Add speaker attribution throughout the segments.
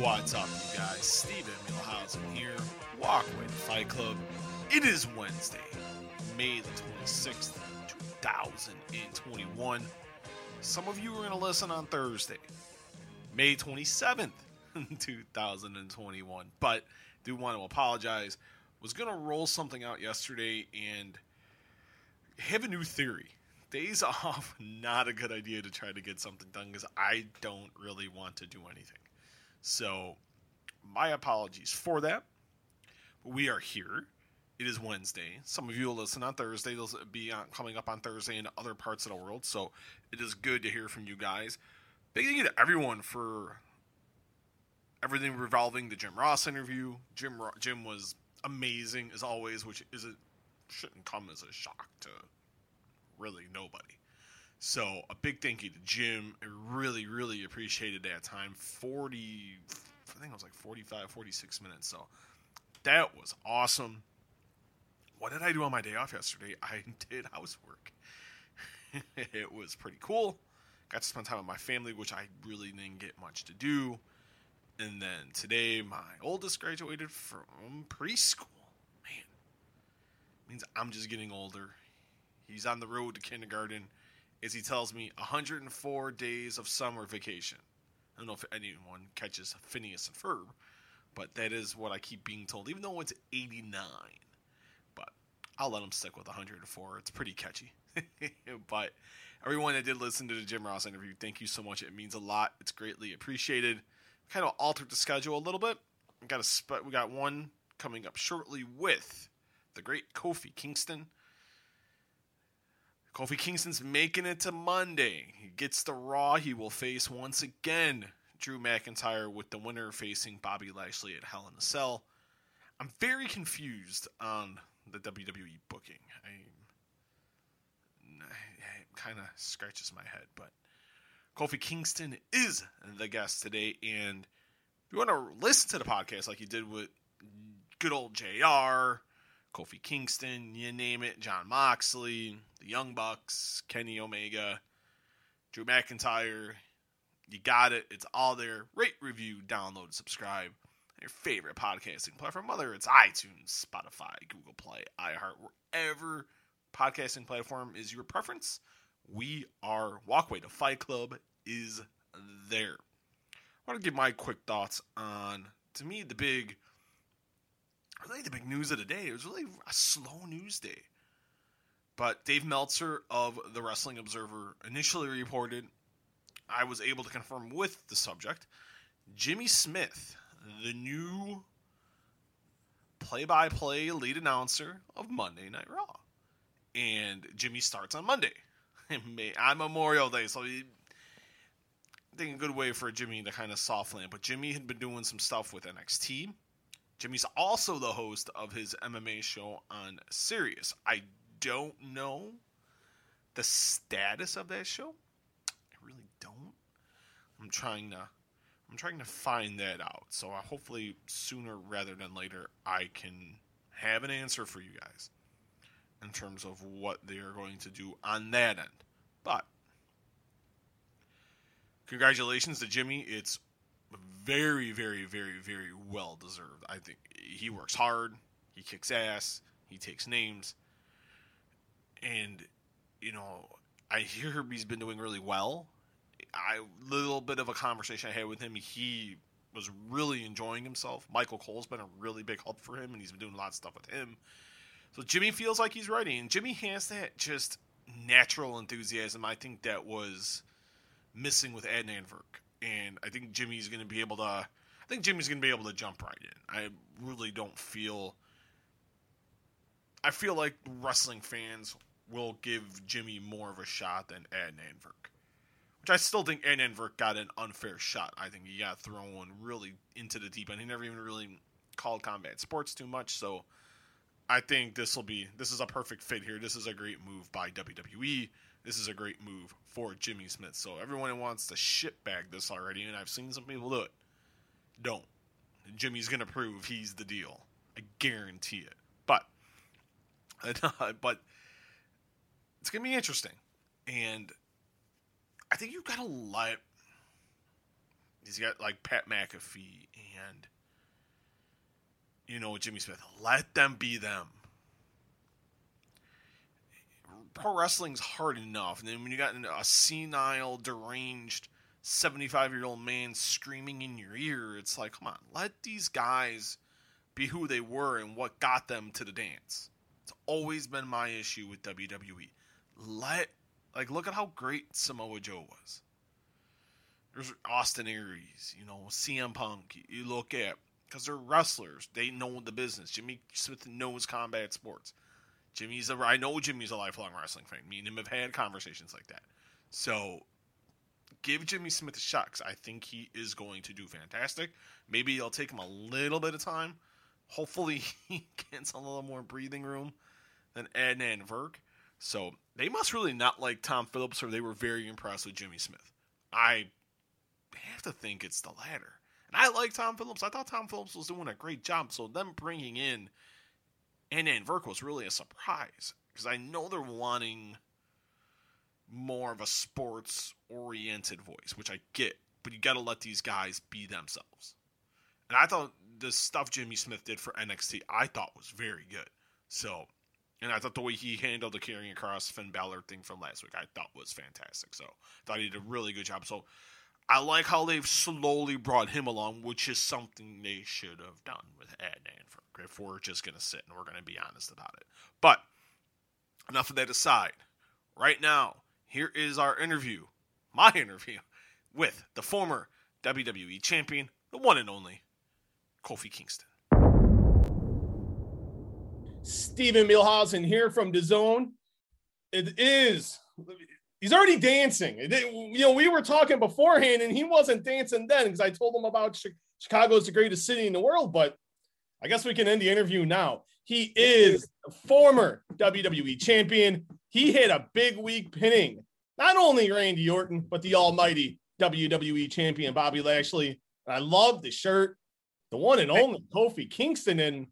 Speaker 1: What's up, you guys? Steven Milhausen here. Walkway to Fight Club. It is Wednesday, May the 26th, 2021. Some of you are going to listen on Thursday, May 27th, 2021. But do want to apologize. Was going to roll something out yesterday and have a new theory. Days off, not a good idea to try to get something done because I don't really want to do anything. So, my apologies for that. But We are here. It is Wednesday. Some of you will listen on Thursday. They'll be on, coming up on Thursday in other parts of the world. So, it is good to hear from you guys. Big thank you to everyone for everything revolving the Jim Ross interview. Jim Jim was amazing as always, which is a, shouldn't come as a shock to really nobody. So a big thank you to Jim. I really, really appreciated that time. 40, I think it was like 45, 46 minutes. So that was awesome. What did I do on my day off yesterday? I did housework. it was pretty cool. Got to spend time with my family, which I really didn't get much to do. And then today, my oldest graduated from preschool. Man, means I'm just getting older. He's on the road to kindergarten is he tells me 104 days of summer vacation. I don't know if anyone catches Phineas and Ferb, but that is what I keep being told, even though it's 89. But I'll let him stick with 104. It's pretty catchy. but everyone that did listen to the Jim Ross interview, thank you so much. It means a lot. It's greatly appreciated. Kind of altered the schedule a little bit. We got a we got one coming up shortly with the great Kofi Kingston. Kofi Kingston's making it to Monday. He gets the Raw. He will face once again Drew McIntyre with the winner facing Bobby Lashley at Hell in a Cell. I'm very confused on the WWE booking. I, kind of scratches my head, but Kofi Kingston is the guest today, and if you want to listen to the podcast like you did with good old JR, Kofi Kingston, you name it, Jon Moxley, the Young Bucks, Kenny Omega, Drew McIntyre. You got it. It's all there. Rate, review, download, subscribe. Your favorite podcasting platform, whether it's iTunes, Spotify, Google Play, iHeart, wherever podcasting platform is your preference, we are Walkway to Fight Club is there. I want to give my quick thoughts on, to me, the big really the big news of the day. It was really a slow news day. But Dave Meltzer of the Wrestling Observer initially reported, I was able to confirm with the subject, Jimmy Smith, the new play by play lead announcer of Monday Night Raw. And Jimmy starts on Monday on Memorial Day. So he, I think a good way for Jimmy to kind of soft land. But Jimmy had been doing some stuff with NXT Jimmy's also the host of his MMA show on Sirius. I don't know the status of that show. I really don't. I'm trying to I'm trying to find that out. So uh, hopefully sooner rather than later I can have an answer for you guys in terms of what they are going to do on that end. But congratulations to Jimmy. It's very, very, very, very well deserved. I think he works hard, he kicks ass, he takes names, and you know, I hear he's been doing really well. I little bit of a conversation I had with him. He was really enjoying himself. Michael Cole's been a really big help for him, and he's been doing a lot of stuff with him. So Jimmy feels like he's ready, and Jimmy has that just natural enthusiasm. I think that was missing with Adnan Virk and I think Jimmy's going to be able to. I think Jimmy's going to be able to jump right in. I really don't feel. I feel like wrestling fans will give Jimmy more of a shot than Adnan Virk. Which I still think Adnan Virk got an unfair shot. I think he got thrown really into the deep end. He never even really called combat sports too much, so I think this will be this is a perfect fit here. This is a great move by WWE this is a great move for Jimmy Smith. So everyone wants to shit bag this already, and I've seen some people do it. Don't. Jimmy's gonna prove he's the deal. I guarantee it. But, but it's gonna be interesting, and I think you've got to let He's got like Pat McAfee and you know Jimmy Smith. Let them be them. Pro wrestling's hard enough, and then when you got a senile, deranged, seventy-five-year-old man screaming in your ear, it's like, come on, let these guys be who they were and what got them to the dance. It's always been my issue with WWE. Let like look at how great Samoa Joe was. There's Austin Aries, you know, CM Punk. You look at because they're wrestlers. They know the business. Jimmy Smith knows combat sports. Jimmy's a I know Jimmy's a lifelong wrestling fan. Me and him have had conversations like that. So give Jimmy Smith a shot I think he is going to do fantastic. Maybe it'll take him a little bit of time. Hopefully he gets a little more breathing room than Adnan Virk. So they must really not like Tom Phillips, or they were very impressed with Jimmy Smith. I have to think it's the latter. And I like Tom Phillips. I thought Tom Phillips was doing a great job. So them bringing in Adnan Virk was really a surprise because I know they're wanting more of a sports oriented voice, which I get, but you got to let these guys be themselves. And I thought the stuff Jimmy Smith did for NXT, I thought was very good. So, and I thought the way he handled the carrying across Finn Balor thing from last week, I thought was fantastic. So, I thought he did a really good job. So, I like how they've slowly brought him along, which is something they should have done with Ed Danford if we're just going to sit and we're going to be honest about it. But enough of that aside. Right now, here is our interview, my interview, with the former WWE champion, the one and only Kofi Kingston.
Speaker 2: Stephen Milhausen here from the Zone. It is he's already dancing. You know, we were talking beforehand, and he wasn't dancing then because I told him about Chicago is the greatest city in the world. But I guess we can end the interview now. He is a former WWE champion. He hit a big week pinning not only Randy Orton, but the almighty WWE champion Bobby Lashley. And I love the shirt, the one and only Kofi Kingston. And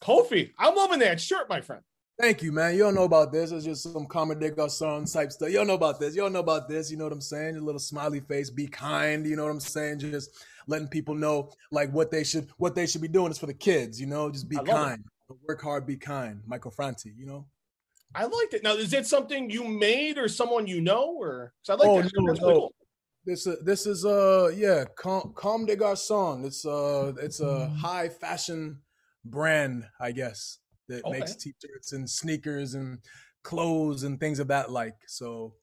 Speaker 2: Kofi, I'm loving that shirt, my friend.
Speaker 3: Thank you, man. You don't know about this. It's just some Comme des Garçons type stuff. You don't know about this. You don't know about this. You know what I'm saying? A little smiley face. Be kind. You know what I'm saying? Just letting people know like what they should what they should be doing is for the kids. You know, just be kind. It. Work hard. Be kind. Michael Franti. You know.
Speaker 2: I liked it. Now, is it something you made or someone you know, or? I like oh, that. No, no. Cool.
Speaker 3: This uh, this is uh yeah, Com, Comme des Garçons. It's uh it's a high fashion brand, I guess that okay. makes t-shirts and sneakers and clothes and things of that like. So,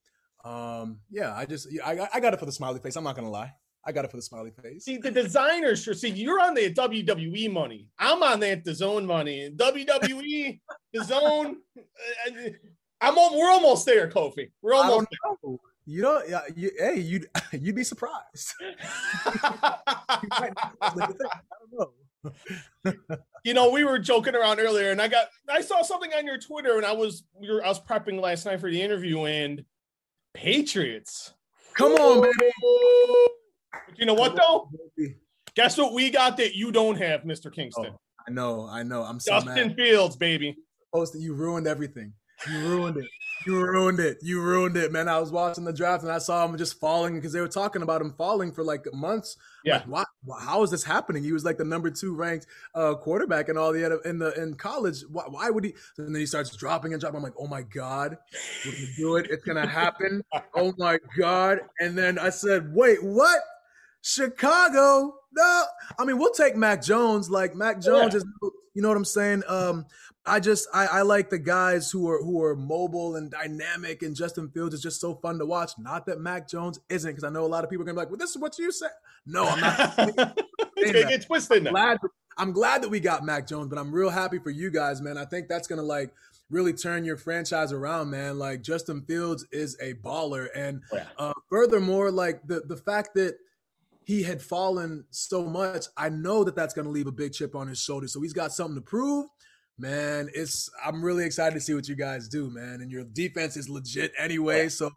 Speaker 3: um, yeah, I just I I got it for the smiley face. I'm not gonna lie. I got it for the smiley face.
Speaker 2: See, the designers sure. See, you're on the WWE money. I'm on that the zone money. WWE, the zone. Uh, I'm. on, We're almost there, Kofi. We're almost.
Speaker 3: There. You don't. Yeah. You, hey, you you'd be surprised. I
Speaker 2: don't know you know, we were joking around earlier, and I got I saw something on your Twitter, and I was we were I was prepping last night for the interview, and Patriots.
Speaker 3: Come on, baby.
Speaker 2: But you know what though? Guess what we got that you don't have, Mr. Kingston.
Speaker 3: Oh, I know, I know. I'm so
Speaker 2: Justin
Speaker 3: mad.
Speaker 2: Fields, baby.
Speaker 3: Posted, you ruined everything. You ruined it. You ruined it. You ruined it, man. I was watching the draft and I saw him just falling because they were talking about him falling for like months.
Speaker 2: Yeah.
Speaker 3: Like, why, how is this happening? He was like the number two ranked uh, quarterback and all the in the in college. Why, why, would he? And then he starts dropping and dropping. I'm like, oh my god, we're gonna do it. It's gonna happen. oh my god. And then I said, wait, what? Chicago? No. I mean, we'll take Mac Jones. Like Mac Jones yeah. is, you know what I'm saying? Um, I just I, I like the guys who are who are mobile and dynamic, and Justin Fields is just so fun to watch. Not that Mac Jones isn't, because I know a lot of people are gonna be like, "Well, this is what you said." No, I'm not.
Speaker 2: it's gonna get twisted.
Speaker 3: I'm glad, I'm glad that we got Mac Jones, but I'm real happy for you guys, man. I think that's gonna like really turn your franchise around, man. Like Justin Fields is a baller, and yeah. uh, furthermore, like the the fact that he had fallen so much, I know that that's going to leave a big chip on his shoulder. So he's got something to prove. Man, it's I'm really excited to see what you guys do, man. And your defense is legit anyway. So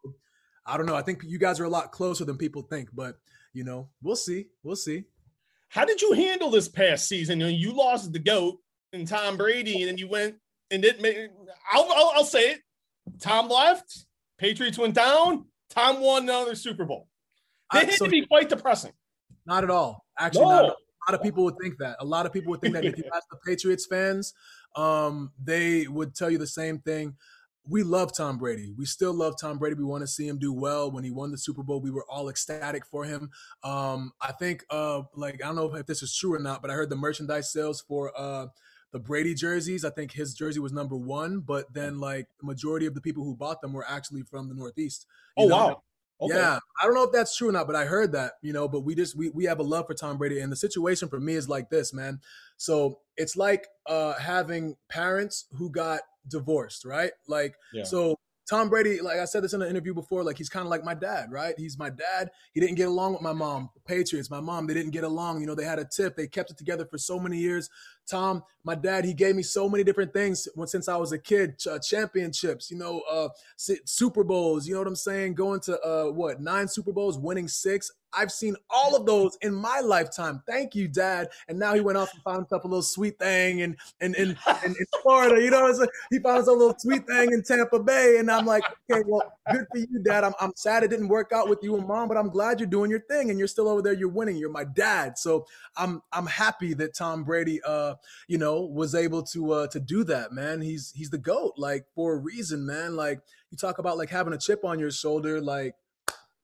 Speaker 3: I don't know. I think you guys are a lot closer than people think, but you know, we'll see. We'll see.
Speaker 2: How did you handle this past season? You lost the goat and Tom Brady, and then you went and it. I'll, I'll, I'll say it. Tom left. Patriots went down. Tom won another Super Bowl. It had so, to be quite depressing.
Speaker 3: Not at all. Actually, no. not at all. A lot of people would think that. A lot of people would think that if you ask the Patriots fans, um, they would tell you the same thing. We love Tom Brady. We still love Tom Brady. We want to see him do well. When he won the Super Bowl, we were all ecstatic for him. Um, I think, uh, like, I don't know if this is true or not, but I heard the merchandise sales for uh, the Brady jerseys. I think his jersey was number one, but then like the majority of the people who bought them were actually from the Northeast.
Speaker 2: Oh know? wow!
Speaker 3: Okay. Yeah, I don't know if that's true or not, but I heard that, you know. But we just we we have a love for Tom Brady, and the situation for me is like this, man. So it's like uh having parents who got divorced, right? Like, yeah. so Tom Brady, like I said this in an interview before, like he's kind of like my dad, right? He's my dad. He didn't get along with my mom, Patriots. My mom, they didn't get along. You know, they had a tip. They kept it together for so many years. Tom, my dad, he gave me so many different things since I was a kid. Uh, championships, you know, uh, Super Bowls. You know what I'm saying? Going to uh, what nine Super Bowls, winning six. I've seen all of those in my lifetime. Thank you, Dad. And now he went off and found himself a little sweet thing in in in, in, in Florida. You know what I'm saying? He found himself a little sweet thing in Tampa Bay. And I'm like, okay, well, good for you, Dad. I'm, I'm sad it didn't work out with you and Mom, but I'm glad you're doing your thing and you're still over there. You're winning. You're my dad. So I'm I'm happy that Tom Brady, uh, you know, was able to uh to do that, man. He's he's the goat, like for a reason, man. Like you talk about like having a chip on your shoulder, like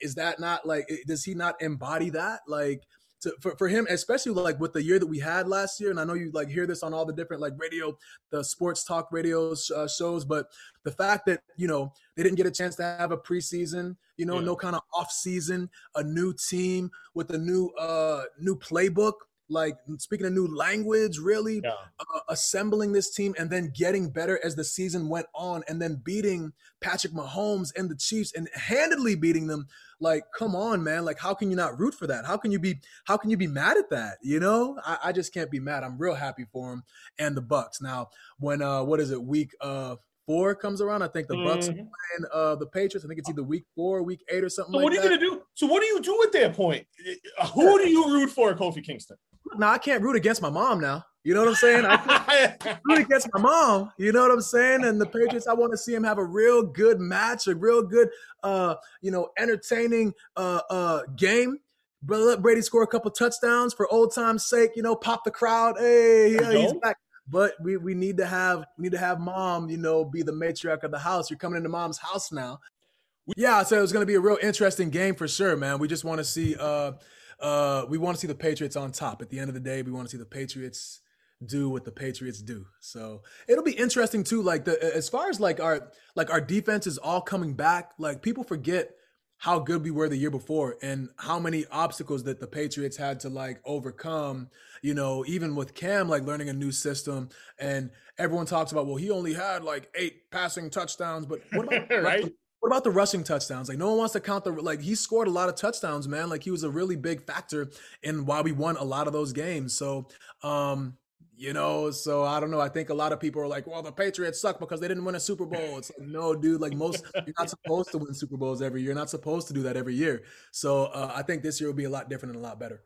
Speaker 3: is that not like does he not embody that like to, for, for him especially like with the year that we had last year and i know you like hear this on all the different like radio the sports talk radio uh, shows but the fact that you know they didn't get a chance to have a preseason you know yeah. no kind of off season a new team with a new uh new playbook like speaking a new language, really yeah. uh, assembling this team and then getting better as the season went on, and then beating Patrick Mahomes and the Chiefs and handedly beating them. Like, come on, man! Like, how can you not root for that? How can you be? How can you be mad at that? You know, I, I just can't be mad. I'm real happy for him and the Bucks. Now, when uh, what is it? Week uh four comes around, I think the Bucks mm-hmm. playing uh the Patriots. I think it's either week four, week eight, or something.
Speaker 2: So
Speaker 3: like
Speaker 2: what are you
Speaker 3: that.
Speaker 2: gonna do? So what do you do at that point? Who do you root for, Kofi Kingston?
Speaker 3: Now I can't root against my mom now. You know what I'm saying? I can't root against my mom. You know what I'm saying? And the Patriots, I want to see him have a real good match, a real good, uh, you know, entertaining uh, uh, game. Let Brady score a couple touchdowns for old time's sake. You know, pop the crowd. Hey, yeah, he's back. But we, we need to have we need to have mom, you know, be the matriarch of the house. You're coming into mom's house now. Yeah, so it's going to be a real interesting game for sure, man. We just want to see uh, uh, we want to see the Patriots on top. At the end of the day, we want to see the Patriots do what the Patriots do. So it'll be interesting too. Like the as far as like our like our defense is all coming back. Like people forget how good we were the year before and how many obstacles that the Patriots had to like overcome, you know, even with Cam like learning a new system and everyone talks about, well, he only had like eight passing touchdowns, but what about right? What about the rushing touchdowns? Like no one wants to count the like he scored a lot of touchdowns, man. Like he was a really big factor in why we won a lot of those games. So um you know, so I don't know. I think a lot of people are like, "Well, the Patriots suck because they didn't win a Super Bowl." It's like, no, dude. Like most, you're not supposed to win Super Bowls every year. You're not supposed to do that every year. So uh, I think this year will be a lot different and a lot better.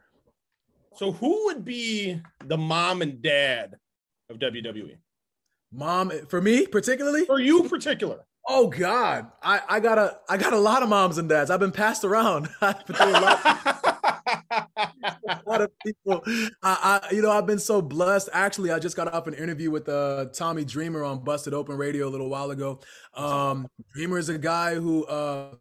Speaker 2: So who would be the mom and dad of WWE?
Speaker 3: Mom, for me particularly.
Speaker 2: For you particular.
Speaker 3: Oh God, I, I got a I got a lot of moms and dads. I've been passed around. a, lot, a lot of people. I, I, you know I've been so blessed. Actually, I just got off an interview with uh, Tommy Dreamer on Busted Open Radio a little while ago. Um, Dreamer is a guy who. Uh,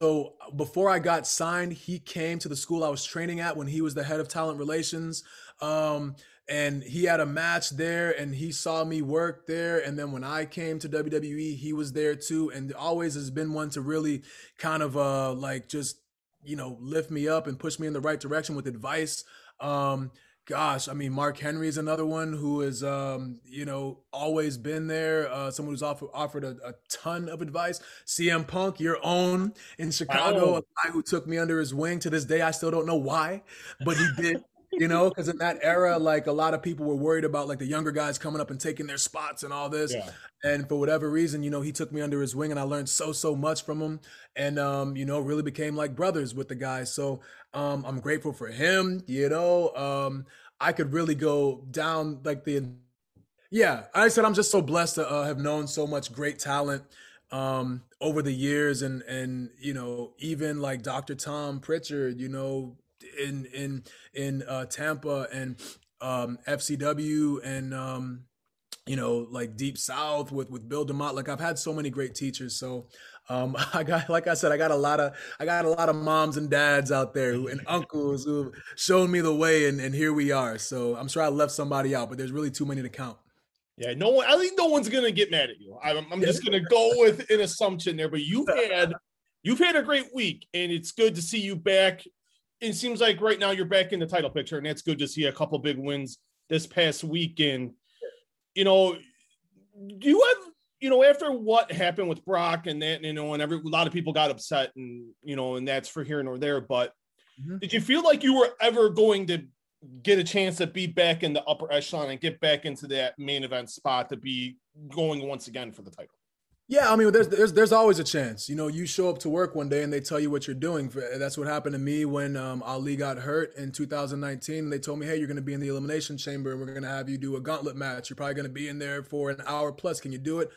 Speaker 3: so before I got signed, he came to the school I was training at when he was the head of talent relations. Um, and he had a match there and he saw me work there and then when i came to wwe he was there too and always has been one to really kind of uh like just you know lift me up and push me in the right direction with advice. Um gosh i mean mark henry is another one who has um you know always been there uh someone who's offered offered a, a ton of advice. Cm punk your own in chicago oh. a guy who took me under his wing. To this day i still don't know why but he did you know, because in that era, like a lot of people were worried about like the younger guys coming up and taking their spots and all this. Yeah. And for whatever reason, you know, he took me under his wing and I learned so, so much from him. And, um, you know, really became like brothers with the guys. So um, I'm grateful for him, you know. Um, I could really go down like the, yeah, I said I'm just so blessed to uh, have known so much great talent um, over the years and, and, you know, even like Dr. Tom Prichard, you know, in in in uh, Tampa and um, FCW and um, you know like Deep South with with Bill DeMott. Like I've had so many great teachers. So um, I got like I said, I got a lot of I got a lot of moms and dads out there who, and uncles who've shown me the way, and, and here we are. So I'm sure I left somebody out, but there's really too many to count.
Speaker 2: Yeah, no one. I think no one's gonna get mad at you. I'm, I'm just gonna go with an assumption there, but you've had you've had a great week, and it's good to see you back. It seems like right now you're back in the title picture, and that's good to see a couple big wins this past weekend. You know, do you have you know after what happened with Brock and that you know and every a lot of people got upset and you know and that's for here nor there, but mm-hmm. did you feel like you were ever going to get a chance to be back in the upper echelon and get back into that main event spot to be going once again for the title.
Speaker 3: Yeah, I mean, there's there's there's always a chance. You know, you show up to work one day and they tell you what you're doing. That's what happened to me when um, Ali got hurt in 2019. They told me, "Hey, you're going to be in the elimination chamber and we're going to have you do a gauntlet match. You're probably going to be in there for an hour plus. Can you do it?"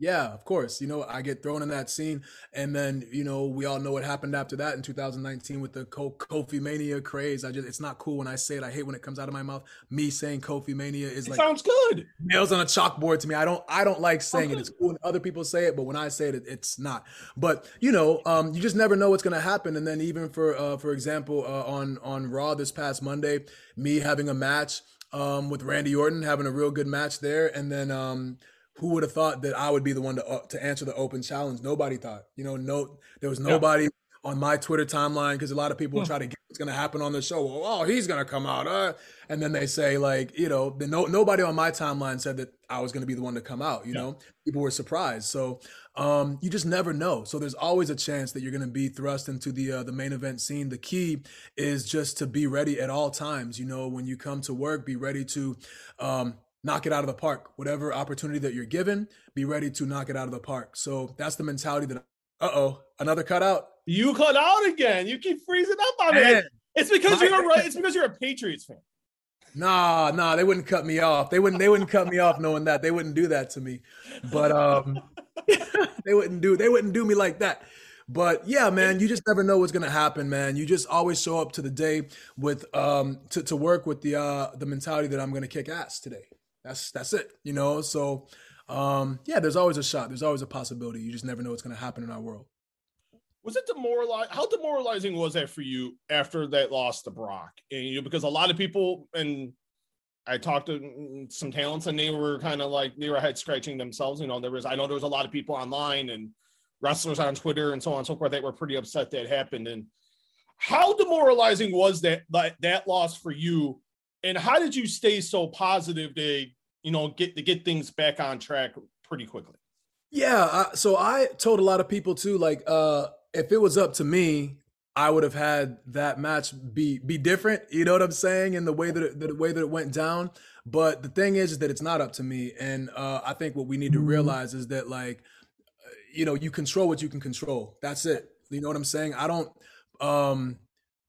Speaker 3: Yeah, of course. You know, I get thrown in that scene, and then you know we all know what happened after that in 2019 with the Kofi Mania craze. I just—it's not cool when I say it. I hate when it comes out of my mouth. Me saying Kofi Mania is
Speaker 2: it
Speaker 3: like
Speaker 2: sounds good.
Speaker 3: Nails on a chalkboard to me. I don't. I don't like saying it. It's cool when other people say it, but when I say it, it's not. But you know, um, you just never know what's going to happen. And then even for, uh, for example, uh, on on Raw this past Monday, me having a match um, with Randy Orton, having a real good match there, and then. Um, who would have thought that I would be the one to uh, to answer the open challenge? Nobody thought. You know, no, there was nobody on my Twitter timeline because a lot of people hmm. try to get what's going to happen on the show. Well, oh, he's going to come out, uh, and then they say like, you know, the, no, nobody on my timeline said that I was going to be the one to come out. You know, people were surprised. So um, you just never know. So there's always a chance that you're going to be thrust into the uh, the main event scene. The key is just to be ready at all times. You know, when you come to work, be ready to. Um, knock it out of the park. Whatever opportunity that you're given, be ready to knock it out of the park. So that's the mentality that. Uh oh, another cutout.
Speaker 2: You cut out again. You keep freezing up on it. It's because you're right. It's because you're a Patriots fan.
Speaker 3: Nah, nah, they wouldn't cut me off. They wouldn't. They wouldn't cut me off knowing that. They wouldn't do that to me. But um, they wouldn't do. They wouldn't do me like that. But yeah, man, you just never know what's gonna happen, man. You just always show up to the day with um to, to work with the uh the mentality that I'm gonna kick ass today. That's that's it, you know. So, um, yeah, there's always a shot. There's always a possibility. You just never know what's going to happen in our world.
Speaker 2: Was it demoralizing? How demoralizing was that for you after that loss to Brock? And you know, because a lot of people and I talked to some talents and they were kind of like they were head scratching themselves. You know, there was I know there was a lot of people online and wrestlers on Twitter and so on and so forth that were pretty upset that happened. And how demoralizing was that that, that loss for you and how did you stay so positive to you know get to get things back on track pretty quickly?
Speaker 3: Yeah, I, so I told a lot of people too, like uh, if it was up to me, I would have had that match be be different. You know what I'm saying? In the way that it, the way that it went down. But the thing is, is that it's not up to me, and uh, I think what we need to mm-hmm. realize is that like, you know, you control what you can control. That's it. You know what I'm saying? I don't um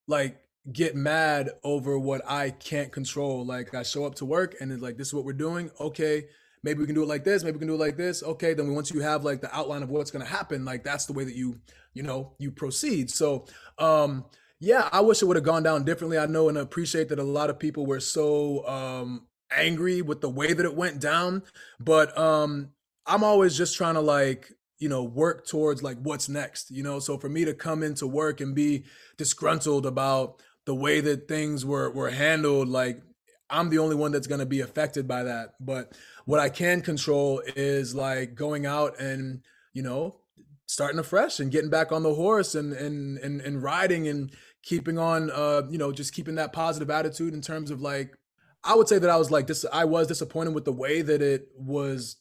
Speaker 3: like get mad over what I can't control. Like I show up to work and it's like, this is what we're doing. Okay. Maybe we can do it like this. Maybe we can do it like this. Okay. Then once you have like the outline of what's going to happen, like that's the way that you, you know, you proceed. So, um, yeah, I wish it would have gone down differently. I know and appreciate that a lot of people were so, um, angry with the way that it went down, but, um, I'm always just trying to like, you know, work towards like what's next, you know? So for me to come into work and be disgruntled about, the way that things were were handled, like I'm the only one that's going to be affected by that. But what I can control is like going out and you know starting afresh and getting back on the horse and and and, and riding and keeping on uh you know just keeping that positive attitude in terms of like I would say that I was like this I was disappointed with the way that it was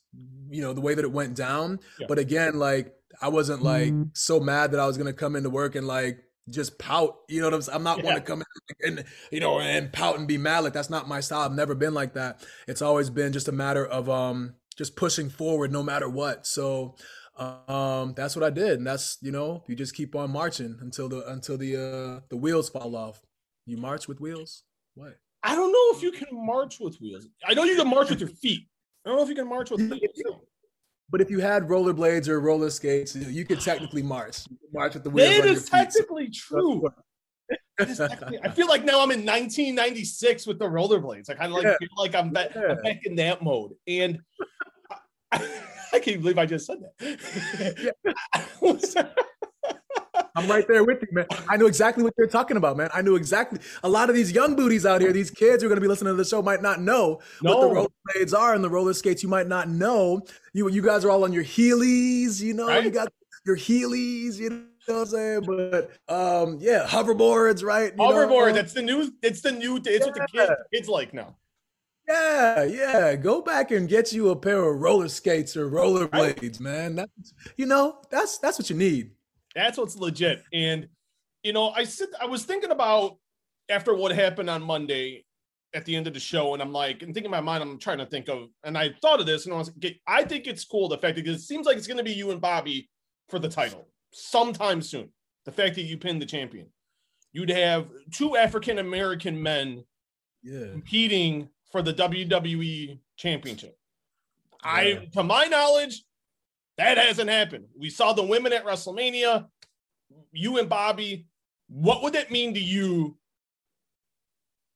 Speaker 3: you know the way that it went down yeah. but again like I wasn't like mm-hmm. so mad that I was going to come into work and like just pout. You know what I'm saying? I'm not yeah. one to come in and you know and pout and be mad. Like that's not my style. I've never been like that. It's always been just a matter of um just pushing forward no matter what. So um that's what I did. And that's, you know, you just keep on marching until the until the uh the wheels fall off. You march with wheels? What?
Speaker 2: I don't know if you can march with wheels. I know you can march with your feet. I don't know if you can march with feet.
Speaker 3: But if you had rollerblades or roller skates, you could technically march. march with the wheels.
Speaker 2: It is technically so, true. I feel like now I'm in 1996 with the rollerblades. I kind of like
Speaker 3: Yeah.
Speaker 2: feel like I'm back, I'm back in that mode. And I, I can't believe I just said that.
Speaker 3: I'm right there with you, man. I know exactly what you're talking about, man. I knew exactly. A lot of these young booties out here, these kids who are going to be listening to the show, might not know what the
Speaker 2: No.
Speaker 3: rollerblades are and the roller skates. You might not know. You you guys are all on your Heelys, you know. You got your Heelys, you know what I'm saying? But um, yeah, hoverboards, right? You know,
Speaker 2: Hoverboard.
Speaker 3: um,
Speaker 2: That's the new. It's the new. It's what the kids, kids like now.
Speaker 3: Yeah, yeah. Go back and get you a pair of roller skates or roller rollerblades, man. That's you know, that's that's what you need.
Speaker 2: That's what's legit. And you know, I sit. I was thinking about after what happened on Monday at the end of the show, and I'm like, and thinking in my mind, I'm trying to think of, and I thought of this, and I was like, I think it's cool the fact that it seems like it's going to be you and Bobby for the title sometime soon. The fact that you pinned the champion, you'd have two African American men
Speaker 3: Yeah.
Speaker 2: competing for the WWE championship.
Speaker 3: Yeah.
Speaker 2: I, to my knowledge, that hasn't happened. We saw the women at WrestleMania. You and Bobby, what would that mean to you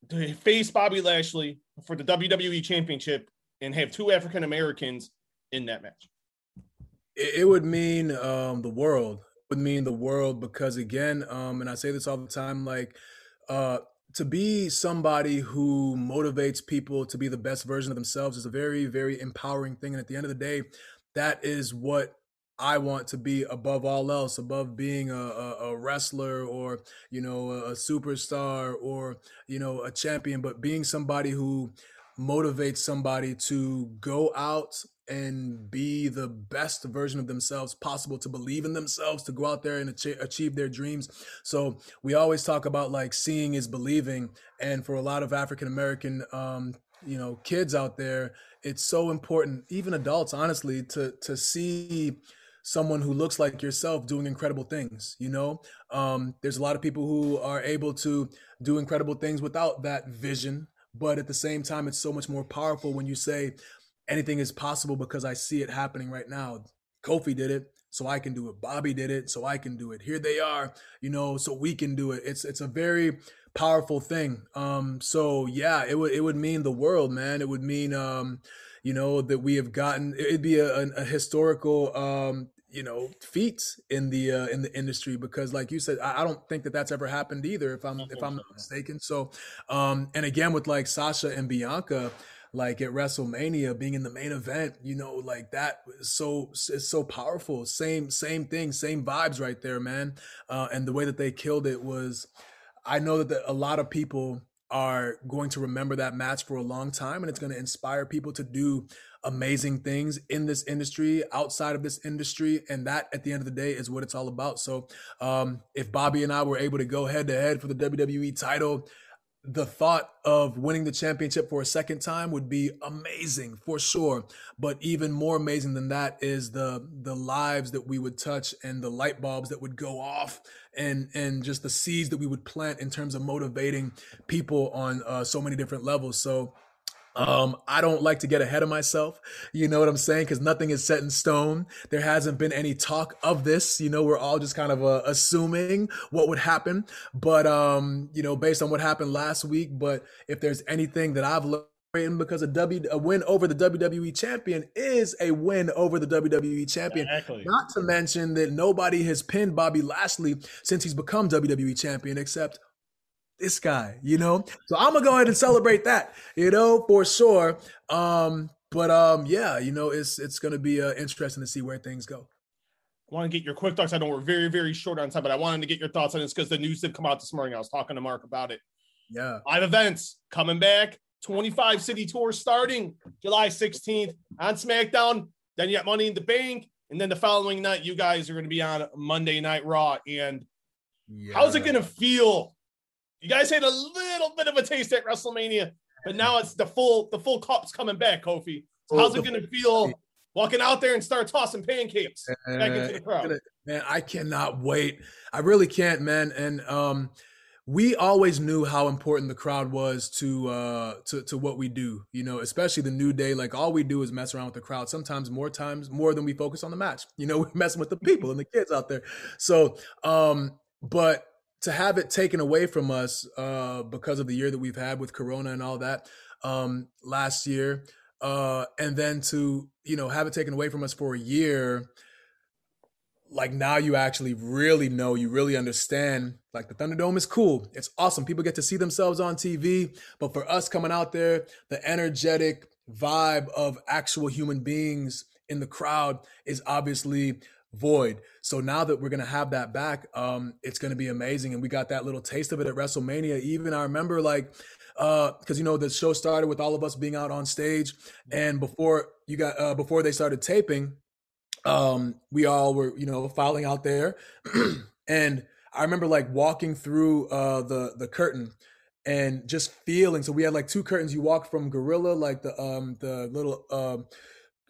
Speaker 2: to face Bobby Lashley for the WWE championship and have two African Americans in that match?
Speaker 3: It, would mean um, the world. It would mean the world because again, um, and I say this all the time, like uh, to be somebody who motivates people to be the best version of themselves is a very, very empowering thing. And at the end of the day, that is what I want to be above all else, above being a, a, a wrestler or you know a, superstar or you know a champion, but being somebody who motivates somebody to go out and be the best version of themselves possible to believe in themselves to go out there and achieve their dreams. So we always talk about like seeing is believing and for a lot of african american um you know kids out there it's so important even adults honestly to to see someone who looks like yourself doing incredible things you know um there's a lot of people who are able to do incredible things without that vision but at the same time it's so much more powerful when you say anything is possible because I see it happening right now. Kofi did it, so I can do it. Bobby did it, so I can do it. Here they are, you know, so we can do it. It's it's a very powerful thing. Um, so yeah, it would it would mean the world, man. It would mean um, you know, that we have gotten. It'd be a, a, a historical um, you know, feat in the uh, in the industry because, like you said, I, I don't think that that's ever happened either. If I'm if I'm not mistaken. So, um, and again with like Sasha and Bianca like at WrestleMania being in the main event, you know, like that is so it's so powerful. Same same thing, same vibes right there, man. Uh, and the way that they killed it was, I know that the, a lot of people are going to remember that match for a long time, and it's going to inspire people to do amazing things in this industry, outside of this industry, and that at the end of the day is what it's all about. So, um, if Bobby and I were able to go head to head for the WWE title the thought of winning the championship for a second time would be amazing for sure. But even more amazing than that is the the lives that we would touch and the light bulbs that would go off and and just the seeds that we would plant in terms of motivating people on uh, so many different levels. So um, I don't like to get ahead of myself. You know what I'm saying? Because nothing is set in stone. There hasn't been any talk of this. You know, we're all just kind of uh, assuming what would happen. But um, you know, based on what happened last week. But if there's anything that I've learned, because a W a win over the WWE champion is a win over the WWE champion.
Speaker 2: Exactly.
Speaker 3: Not to mention that nobody has pinned Bobby Lashley since he's become WWE champion, except this guy, you know? So I'm gonna go ahead and celebrate that, you know, for sure. Um, but um, yeah, you know, it's it's gonna be uh, interesting to see where things go.
Speaker 2: I want to get your quick thoughts. I know we're very, very short on time, but I wanted to get your thoughts on this because the news did come out this morning. I was talking to Mark about it.
Speaker 3: Yeah.
Speaker 2: Live events coming back. 25 city tour starting July 16th on SmackDown. Then you got Money in the Bank. And then the following night, you guys are going to be on Monday Night Raw. And how's it going to feel? You guys had a little bit of a taste at WrestleMania, but now it's the full the full cup's coming back, Kofi. So how's it going to feel walking out there and start tossing pancakes back into the crowd?
Speaker 3: Man, I cannot wait. I really can't, man. And um, we always knew how important the crowd was to uh to to what we do. You know, especially the new day. Like all we do is mess around with the crowd. Sometimes more times more than we focus on the match. You know, we're messing with the people and the kids out there. So, um, but to have it taken away from us uh, because of the year that we've had with Corona and all that um, last year, uh, and then to you know have it taken away from us for a year like now you actually really know, you really understand. Like the Thunderdome is cool. It's awesome. People get to see themselves on TV. But for us coming out there, the energetic vibe of actual human beings in the crowd is obviously void. So now that we're gonna have that back, um, it's gonna be amazing. And we got that little taste of it at WrestleMania. Even I remember like uh because you know the show started with all of us being out on stage and before you got uh before they started taping um, we all were, you know, filing out there. and I remember like walking through uh, the the curtain and just feeling. So we had like two curtains. You walk from Gorilla, like the um the little um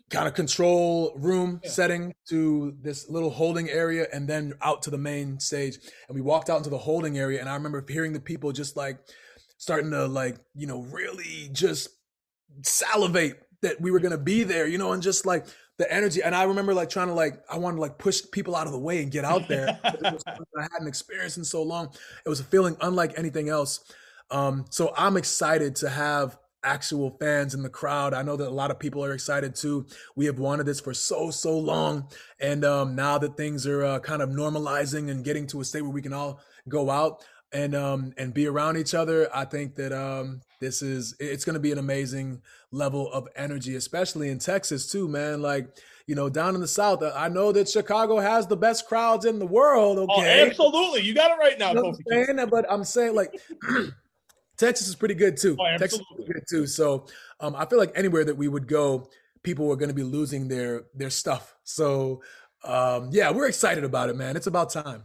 Speaker 3: kind of control room yeah. setting to this little holding area and then out to the main stage. And we walked out into the holding area and I remember hearing the people just like starting to like, you know, really just salivate that we were going to be there, you know, and just like the energy. And I remember like trying to like I wanted to like push people out of the way and get out there. I hadn't experienced in so long. It was a feeling unlike anything else. Um, so I'm excited to have actual fans in the crowd. I know that a lot of people are excited too. We have wanted this for so so long, and um, now that things are uh, kind of normalizing and getting to a state where we can all go out and um, and be around each other, I think that um, this is it's going to be an amazing level of energy, especially in Texas too, man. Like you know, down in the South, uh, I know that Chicago has the best crowds in the world. Oh, okay,
Speaker 2: oh, absolutely, you got it right now. You know
Speaker 3: I'm saying? But I'm saying like. Texas is pretty good too. Oh, Texas is good too. So um, I feel like anywhere that we would go, people are going to be losing their their stuff. So um, yeah, we're excited about it, man. It's about time.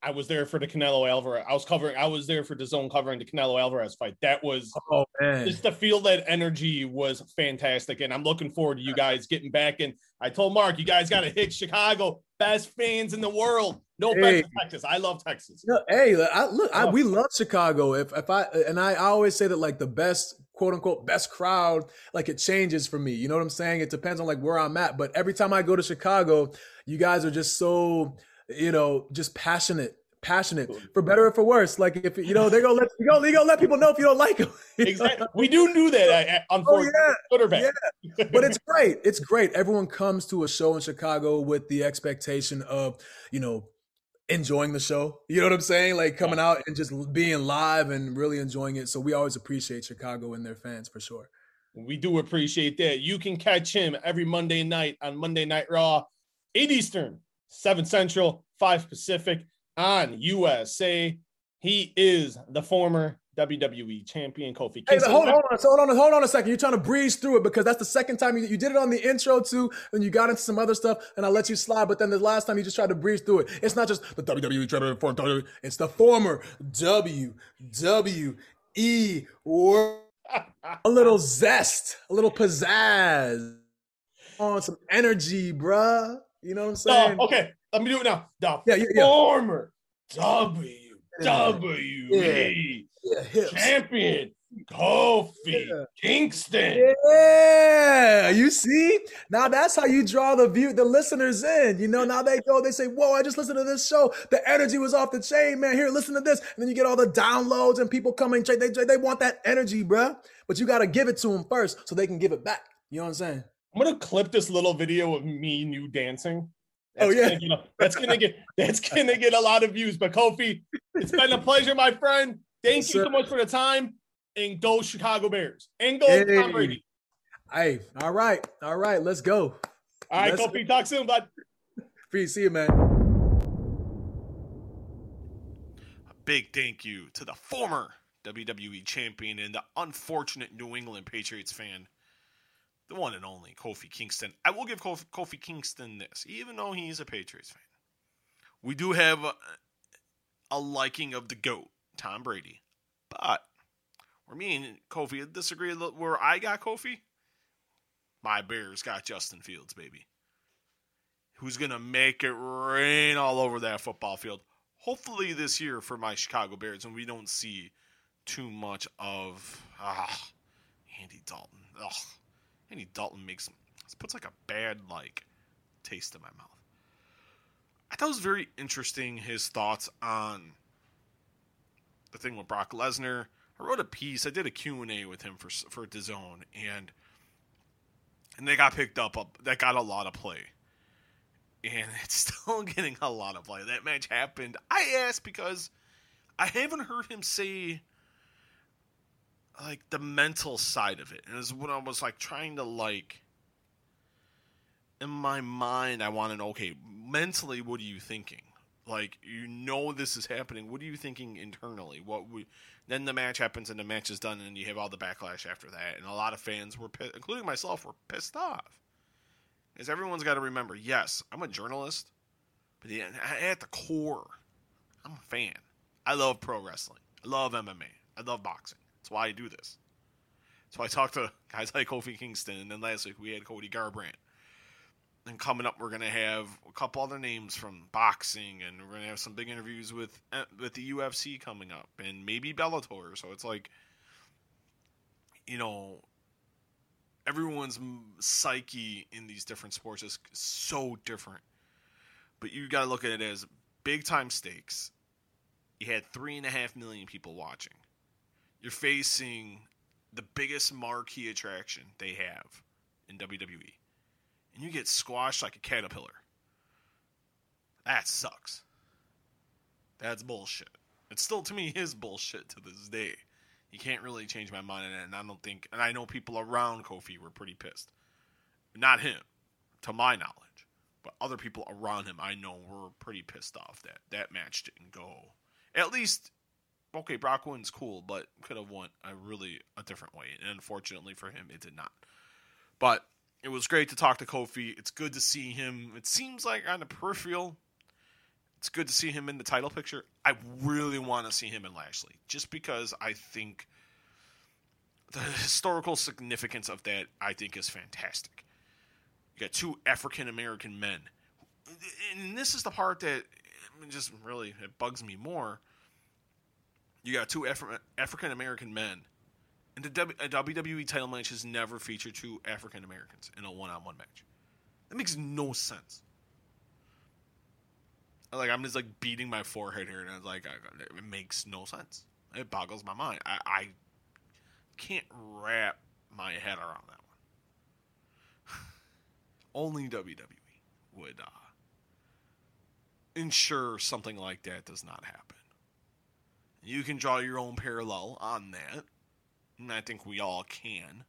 Speaker 2: I was there for the Canelo Alvarez. I was covering. I was there for the zone covering the Canelo Alvarez fight. That was
Speaker 3: oh man,
Speaker 2: just to feel that energy was fantastic, and I'm looking forward to you guys getting back. And I told Mark, you guys got to hit Chicago. Best fans in the world. No hey. Texas. I love Texas.
Speaker 3: No, hey, I, look, I, we love Chicago. If if I and I, I always say that like the best quote unquote best crowd like it changes for me you know what i'm saying it depends on like where i'm at but every time i go to chicago you guys are just so you know, just passionate, passionate for better or for worse. Like if you know, they're gonna let you go, they gonna let people know if you don't like them.
Speaker 2: exactly. We do do that on oh, yeah.
Speaker 3: Yeah. but it's great. It's great. Everyone comes to a show in Chicago with the expectation of, you know, enjoying the show. You know what I'm saying? Like coming out and just being live and really enjoying it. So we always appreciate Chicago and their fans for sure.
Speaker 2: We do appreciate that. You can catch him every Monday night on Monday Night Raw, 8 Eastern, 7 Central, 5 Pacific on USA. He is the former WWE champion, Kofi
Speaker 3: Kingston. Hey, hold, hold, on, hold on, hold on a second. You're trying to breeze through it because that's the second time you, you did it on the intro too, and you got into some other stuff, and I let you slide. But then the last time you just tried to breeze through it. It's not just the WWE champion, it's the former WWE a little zest, a little pizzazz, on some energy, bruh. You know what I'm saying?
Speaker 2: Oh, okay, let me do it now. The yeah, yeah, yeah. former WWE yeah. Champion Kofi Kingston.
Speaker 3: Yeah, you see? Now that's how you draw the view, the listeners in. You know, now they go, they say, Whoa, I just listened to this show. The energy was off the chain, man. Here, listen to this. And then you get all the downloads and people coming, they, they, they want that energy, bruh. But you got to give it to them first so they can give it back. You know what I'm saying?
Speaker 2: I'm gonna clip this little video of me and you dancing.
Speaker 3: Oh, that's oh yeah,
Speaker 2: gonna that's gonna get that's gonna get a lot of views. But Kofi, it's been a pleasure, my friend. Thank yes, you so much for the time. And go Chicago Bears. And go hey. Tom Brady.
Speaker 3: Hey, all right, all right, let's go.
Speaker 2: All right, let's Kofi, go. talk soon, bud.
Speaker 3: Peace, see you, man.
Speaker 1: A big thank you to the former WWE champion and the unfortunate New England Patriots fan the one and only Kofi Kingston. I will give Kofi, Kofi Kingston this, even though he's a Patriots fan. We do have a, a liking of the GOAT, Tom Brady. But where me and Kofi disagree where I got Kofi, my Bears got Justin Fields, baby. Who's going to make it rain all over that football field. Hopefully this year for my Chicago Bears, and we don't see too much of ah, Andy Dalton. Ugh. Andy Dalton makes puts like a bad like taste in my mouth. I thought it was very interesting his thoughts on the thing with Brock Lesnar. I wrote a piece. I did a Q&A with him for for DAZN and and they got picked up. That got a lot of play. And it's still getting a lot of play. That match happened. I asked because I haven't heard him say like the mental side of it. And it's what I was like trying to like in my mind I want to know okay, mentally what are you thinking? Like you know this is happening. What are you thinking internally? What we then the match happens and the match is done and you have all the backlash after that. And a lot of fans were including myself were pissed off. Is everyone's got to remember, yes, I'm a journalist, but at the core, I'm a fan. I love pro wrestling. I love MMA. I love boxing. That's why I do this. So I talked to guys like Kofi Kingston, and then last week we had Cody Garbrandt. And coming up, we're gonna have a couple other names from boxing, and we're gonna have some big interviews with eh, with the UFC coming up, and maybe Bellator. So it's like, you know, everyone's psyche in these different sports is so different. But you got to look at it as big time stakes. You had three and a half million people watching. You're facing the biggest marquee attraction they have in WWE, and you get squashed like a caterpillar. That sucks. That's bullshit. It still, to me, is bullshit to this day. You can't really change my mind and I don't think. And I know people around Kofi were pretty pissed. Not him, to my knowledge, but other people around him I know were pretty pissed off that that match didn't go. At least, okay, Brock wins, cool, but could have won a really a different way. And unfortunately for him, it did not. But it was great to talk to Kofi. It's good to see him. It seems like on the peripheral, it's good to see him in the title picture. I really want to see him in Lashley, just because I think the historical significance of that I think is fantastic. You got two African American men, and this is the part that just really it bugs me more. You got two Af- African American men, and the WWE title match has never featured two African Americans in a one-on-one match. That makes no sense like I'm just like beating my forehead here, and it's like it makes no sense. It boggles my mind. I, I can't wrap my head around that one. Only WWE would uh, ensure something like that does not happen. You can draw your own parallel on that, and I think we all can.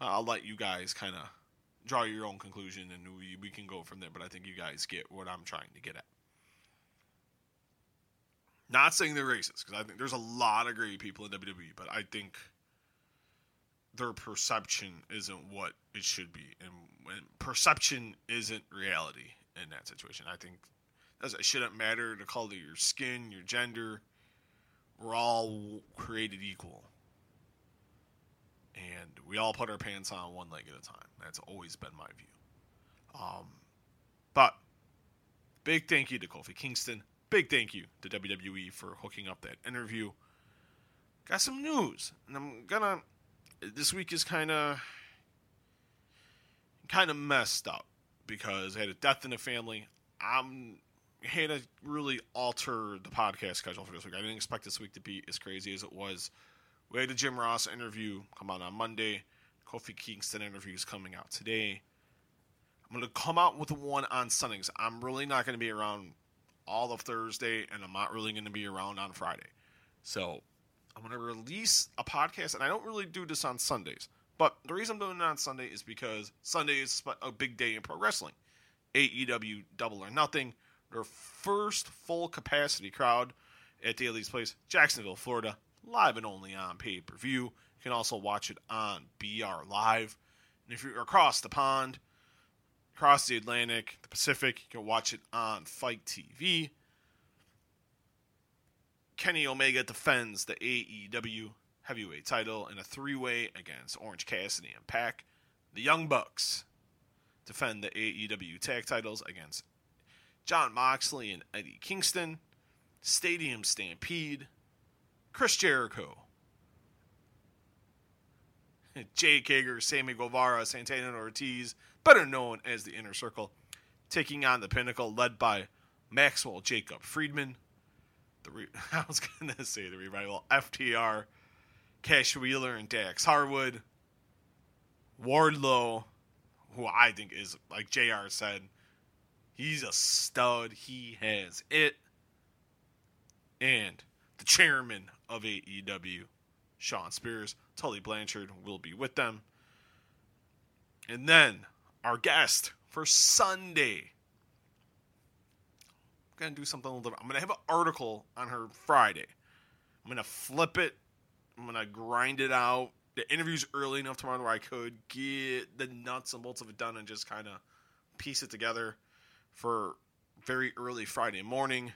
Speaker 1: I'll let you guys kind of draw your own conclusion and we, we can go from there. But I think you guys get what I'm trying to get at. Not saying they're racist because I think there's a lot of great people in WWE, but I think their perception isn't what it should be, and when perception isn't reality in that situation. I think it shouldn't matter the color of your skin, your gender. We're all created equal and we all put our pants on one leg at a time. That's always been my view. Um, but big thank you to Kofi Kingston. Big thank you to WWE for hooking up that interview. Got some news, and I'm gonna. This week is kind of kind of messed up because I had a death in the family. I'm had to really alter the podcast schedule for this week. I didn't expect this week to be as crazy as it was we had the Jim Ross interview come out on Monday. Kofi Kingston interview is coming out today. I'm going to come out with one on Sundays. I'm really not going to be around all of Thursday, and I'm not really going to be around on Friday. So I'm going to release a podcast, and I don't really do this on Sundays. But the reason I'm doing it on Sunday is because Sunday is a big day in pro wrestling. AEW Double or Nothing, their first full capacity crowd at Daily's Place, Jacksonville, Florida live and only on pay per view. You can also watch it on BR Live. And if you're across the pond, across the Atlantic, the Pacific, you can watch it on Fight TV. Kenny Omega defends the AEW heavyweight title in a three way against Orange Cassidy and PAC. The Young Bucks defend the AEW tag titles against Jon Moxley and Eddie Kingston. Stadium Stampede Chris Jericho, Jake Hager, Sammy Guevara, Santana Ortiz, better known as the Inner Circle, taking on the Pinnacle, led by Maxwell Jacob Friedman. the re- I was gonna say the revival FTR, Cash Wheeler and Dax Harwood, Wardlow, who I think is like JR said, he's a stud. He has it, and the chairman of AEW, Shawn Spears, Tully Blanchard will be with them, and then our guest for Sunday I'm gonna do something a little different. I'm gonna have an article on her Friday. I'm gonna flip it. I'm gonna grind it out. The interview's early enough tomorrow where I could get the nuts and bolts of it done and just kind of piece it together for very early Friday morning.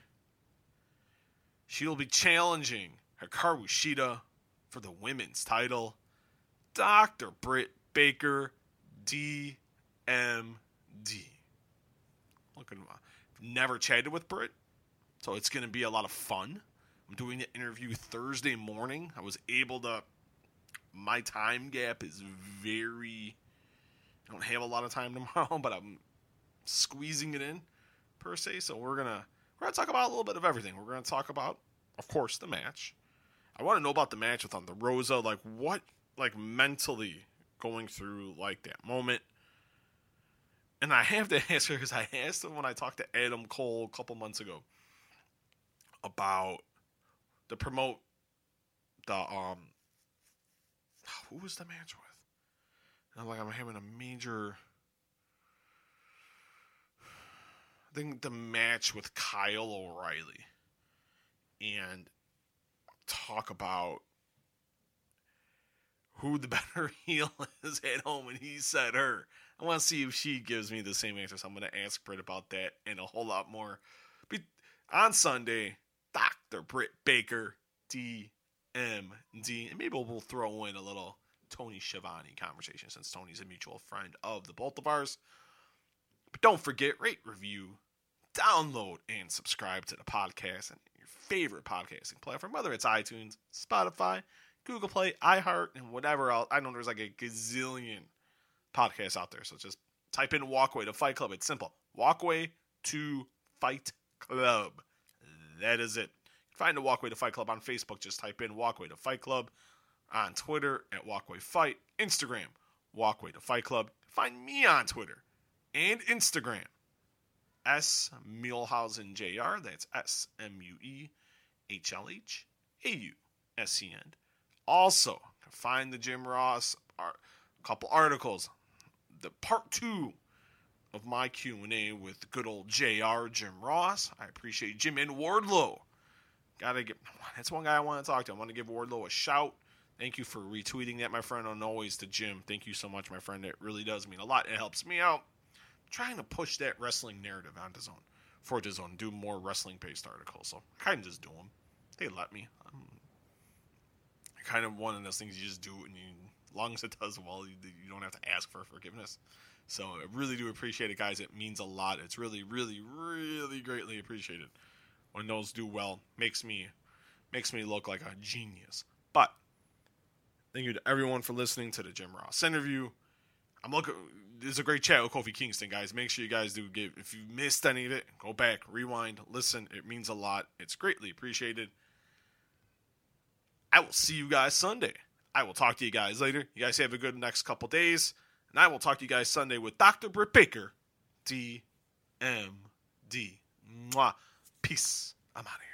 Speaker 1: She'll be challenging Hikaru Shida for the women's title. Dr. Britt Baker, DMD. Looking never chatted with Britt, so it's going to be a lot of fun. I'm doing the interview Thursday morning. I was able to. My time gap is very. I don't have a lot of time tomorrow, but I'm squeezing it in per se. So we're gonna we're gonna talk about a little bit of everything. We're gonna talk about, of course, the match. I want to know about the match with Thunder Rosa, like what, like mentally going through like that moment and I have to ask her because I asked him when I talked to Adam Cole a couple months ago about the promote the um who was the match with? And I'm like I'm having a major I think the match with Kyle O'Reilly and talk about who the better heel is at home and he said her I want to see if she gives me the same answer. So I'm going to ask Britt about that and a whole lot more. But on Sunday, Dr. Britt Baker, DMD. And maybe we'll throw in a little Tony Schiavone conversation since Tony's a mutual friend of the both of ours. But don't forget, rate, review, download, and subscribe to the podcast and favorite podcasting platform, whether it's iTunes, Spotify, Google Play, iHeart, and whatever else. I know there's like a gazillion podcasts out there. So just type in Walkway to Fight Club. It's simple. Walkway to Fight Club. That is it. Find the Walkway to Fight Club on Facebook. Just type in Walkway to Fight Club. On Twitter at Walkway Fight. Instagram, Walkway to Fight Club. Find me on Twitter and Instagram. S Muehlhausen Jr. That's S M U E H L H A U S E N. Also, find the Jim Ross, a couple articles the part two of my Q&A with good old JR Jim Ross. I appreciate Jim and Wardlow. Gotta get that's one guy I want to talk to. I want to give Wardlow a shout. Thank you for retweeting that, my friend. And always to Jim. Thank you so much, my friend. It really does mean a lot. It helps me out. Trying to push that wrestling narrative onto Zone for DAZN. Do more wrestling based articles. So I kind of just do them. They let me. I'm kind of one of those things you just do and you long as it does well, you, you don't have to ask for forgiveness. So I really do appreciate it, guys. It means a lot. It's really, really, really greatly appreciated when those do well. Makes me makes me look like a genius. But thank you to everyone for listening to the Jim Ross interview. I'm looking. There's a great chat with Kofi Kingston, guys. Make sure you guys do give. If you missed any of it, go back, rewind, listen. It means a lot. It's greatly appreciated. I will see you guys Sunday. I will talk to you guys later. You guys have a good next couple days. And I will talk to you guys Sunday with Dr. Britt Baker, DMD. Mwah. Peace. I'm out of here.